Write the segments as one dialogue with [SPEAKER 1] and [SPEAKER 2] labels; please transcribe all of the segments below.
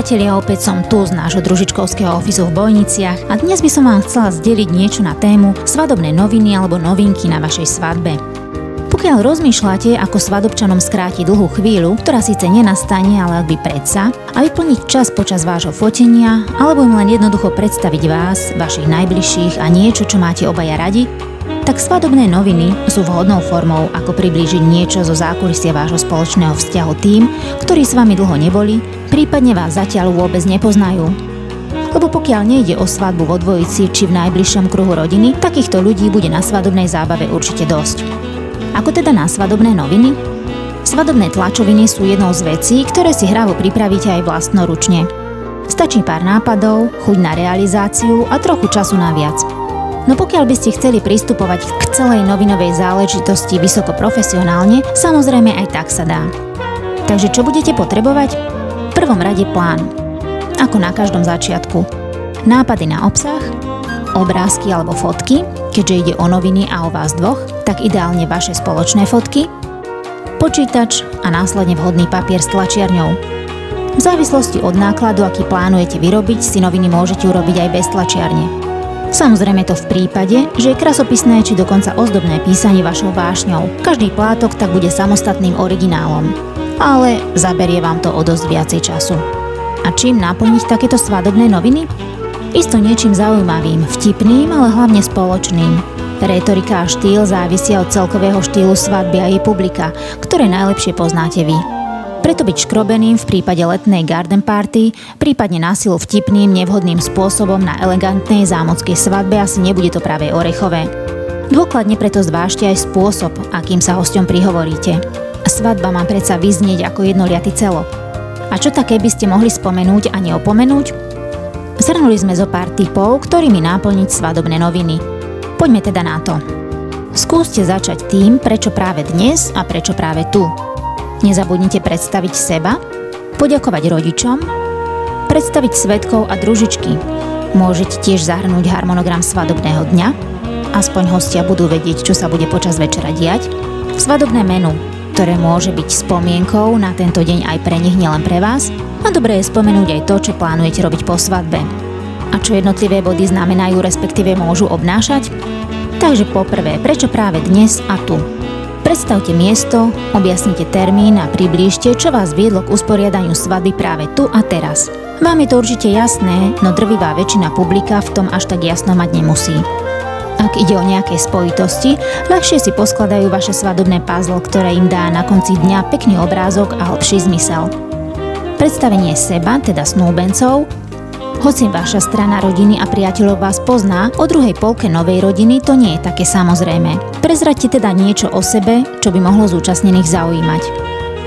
[SPEAKER 1] priatelia, opäť som tu z nášho družičkovského ofisu v Bojniciach a dnes by som vám chcela zdeliť niečo na tému svadobné noviny alebo novinky na vašej svadbe. Pokiaľ rozmýšľate, ako svadobčanom skrátiť dlhú chvíľu, ktorá síce nenastane, ale ak by predsa, a vyplniť čas počas vášho fotenia, alebo im len jednoducho predstaviť vás, vašich najbližších a niečo, čo máte obaja radi, tak svadobné noviny sú vhodnou formou, ako priblížiť niečo zo zákulisia vášho spoločného vzťahu tým, ktorí s vami dlho neboli, prípadne vás zatiaľ vôbec nepoznajú. Lebo pokiaľ nejde o svadbu vo dvojici či v najbližšom kruhu rodiny, takýchto ľudí bude na svadobnej zábave určite dosť. Ako teda na svadobné noviny? Svadobné tlačoviny sú jednou z vecí, ktoré si hrávo pripravíte aj vlastnoručne. Stačí pár nápadov, chuť na realizáciu a trochu času naviac. No pokiaľ by ste chceli pristupovať k celej novinovej záležitosti vysoko profesionálne, samozrejme aj tak sa dá. Takže čo budete potrebovať? V prvom rade plán. Ako na každom začiatku. Nápady na obsah, obrázky alebo fotky, keďže ide o noviny a o vás dvoch, tak ideálne vaše spoločné fotky, počítač a následne vhodný papier s tlačiarňou. V závislosti od nákladu, aký plánujete vyrobiť, si noviny môžete urobiť aj bez tlačiarne. Samozrejme to v prípade, že je krasopisné či dokonca ozdobné písanie vašou vášňou. Každý plátok tak bude samostatným originálom. Ale zaberie vám to o dosť viacej času. A čím naplniť takéto svadobné noviny? Isto niečím zaujímavým, vtipným, ale hlavne spoločným. Retorika a štýl závisia od celkového štýlu svadby a jej publika, ktoré najlepšie poznáte vy. Preto byť škrobeným v prípade letnej garden party, prípadne násilu vtipným, nevhodným spôsobom na elegantnej zámockej svadbe asi nebude to práve orechové. Dôkladne preto zvážte aj spôsob, akým sa hosťom prihovoríte. Svadba má predsa vyznieť ako jednoliatý celok. A čo také by ste mohli spomenúť a neopomenúť? Zhrnuli sme zo pár typov, ktorými náplniť svadobné noviny. Poďme teda na to. Skúste začať tým, prečo práve dnes a prečo práve tu. Nezabudnite predstaviť seba, poďakovať rodičom, predstaviť svetkov a družičky. Môžete tiež zahrnúť harmonogram svadobného dňa, aspoň hostia budú vedieť, čo sa bude počas večera diať, svadobné menu, ktoré môže byť spomienkou na tento deň aj pre nich, nielen pre vás, a dobre je spomenúť aj to, čo plánujete robiť po svadbe. A čo jednotlivé body znamenajú, respektíve môžu obnášať? Takže poprvé, prečo práve dnes a tu? Predstavte miesto, objasnite termín a priblížte, čo vás viedlo k usporiadaniu svadby práve tu a teraz. Vám je to určite jasné, no drvivá väčšina publika v tom až tak jasno mať nemusí. Ak ide o nejaké spojitosti, ľahšie si poskladajú vaše svadobné puzzle, ktoré im dá na konci dňa pekný obrázok a hlbší zmysel. Predstavenie seba, teda snúbencov, hoci vaša strana rodiny a priateľov vás pozná, o druhej polke novej rodiny to nie je také samozrejme. Prezraďte teda niečo o sebe, čo by mohlo zúčastnených zaujímať.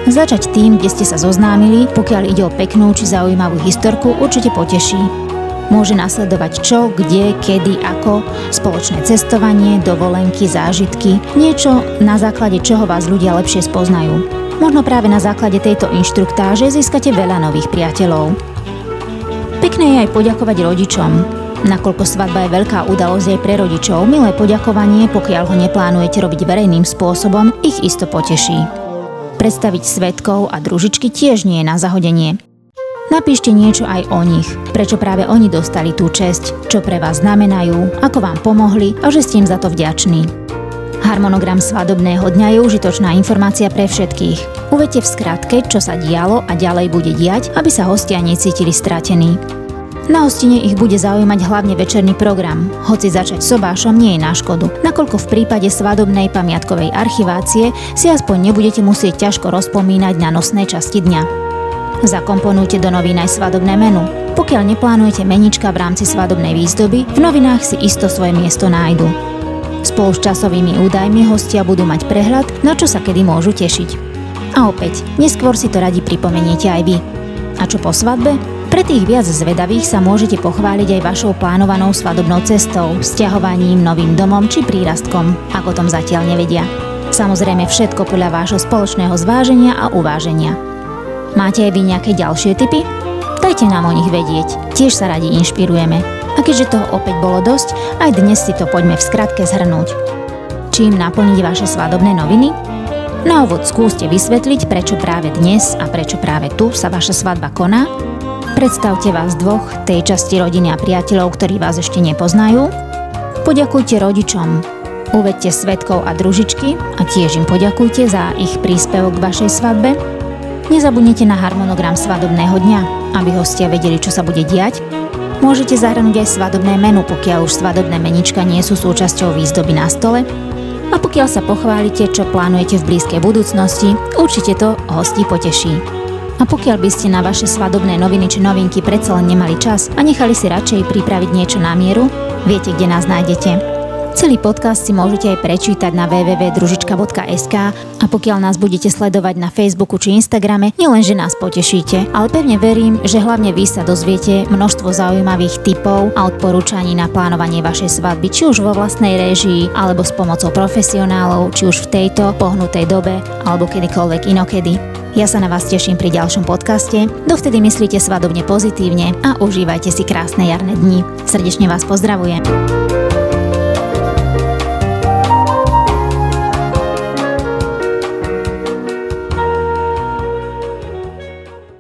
[SPEAKER 1] Začať tým, kde ste sa zoznámili, pokiaľ ide o peknú či zaujímavú historku, určite poteší. Môže nasledovať čo, kde, kedy, ako, spoločné cestovanie, dovolenky, zážitky, niečo, na základe čoho vás ľudia lepšie spoznajú. Možno práve na základe tejto inštruktáže získate veľa nových priateľov. Pekné je aj poďakovať rodičom. Nakoľko svadba je veľká udalosť aj pre rodičov, milé poďakovanie, pokiaľ ho neplánujete robiť verejným spôsobom, ich isto poteší. Predstaviť svetkov a družičky tiež nie je na zahodenie. Napíšte niečo aj o nich, prečo práve oni dostali tú česť, čo pre vás znamenajú, ako vám pomohli a že ste im za to vďační. Harmonogram svadobného dňa je užitočná informácia pre všetkých. Uvedte v skratke, čo sa dialo a ďalej bude diať, aby sa hostia necítili stratení. Na hostine ich bude zaujímať hlavne večerný program, hoci začať sobášom nie je na škodu, nakoľko v prípade svadobnej pamiatkovej archivácie si aspoň nebudete musieť ťažko rozpomínať na nosné časti dňa. Zakomponujte do novín aj svadobné menu. Pokiaľ neplánujete menička v rámci svadobnej výzdoby, v novinách si isto svoje miesto nájdu. Spolu s časovými údajmi hostia budú mať prehľad, na čo sa kedy môžu tešiť. A opäť, neskôr si to radi pripomeniete aj vy. A čo po svadbe? Pre tých viac zvedavých sa môžete pochváliť aj vašou plánovanou svadobnou cestou, sťahovaním, novým domom či prírastkom, ako tom zatiaľ nevedia. Samozrejme všetko podľa vášho spoločného zváženia a uváženia. Máte aj vy nejaké ďalšie tipy? Dajte nám o nich vedieť, tiež sa radi inšpirujeme. A keďže toho opäť bolo dosť, aj dnes si to poďme v skratke zhrnúť. Čím naplniť vaše svadobné noviny? Na úvod skúste vysvetliť, prečo práve dnes a prečo práve tu sa vaša svadba koná Predstavte vás dvoch, tej časti rodiny a priateľov, ktorí vás ešte nepoznajú. Poďakujte rodičom, uvedte svetkov a družičky a tiež im poďakujte za ich príspevok k vašej svadbe. Nezabudnite na harmonogram svadobného dňa, aby hostia vedeli, čo sa bude diať. Môžete zahrnúť aj svadobné menu, pokiaľ už svadobné menička nie sú súčasťou výzdoby na stole. A pokiaľ sa pochválite, čo plánujete v blízkej budúcnosti, určite to hostí poteší. A pokiaľ by ste na vaše svadobné noviny či novinky predsa len nemali čas a nechali si radšej pripraviť niečo na mieru, viete, kde nás nájdete. Celý podcast si môžete aj prečítať na www.družička.sk a pokiaľ nás budete sledovať na Facebooku či Instagrame, nielenže nás potešíte, ale pevne verím, že hlavne vy sa dozviete množstvo zaujímavých tipov a odporúčaní na plánovanie vašej svadby, či už vo vlastnej réžii, alebo s pomocou profesionálov, či už v tejto pohnutej dobe, alebo kedykoľvek inokedy. Ja sa na vás teším pri ďalšom podcaste. Dovtedy myslíte svadobne pozitívne a užívajte si krásne jarné dni. Srdečne vás pozdravujem.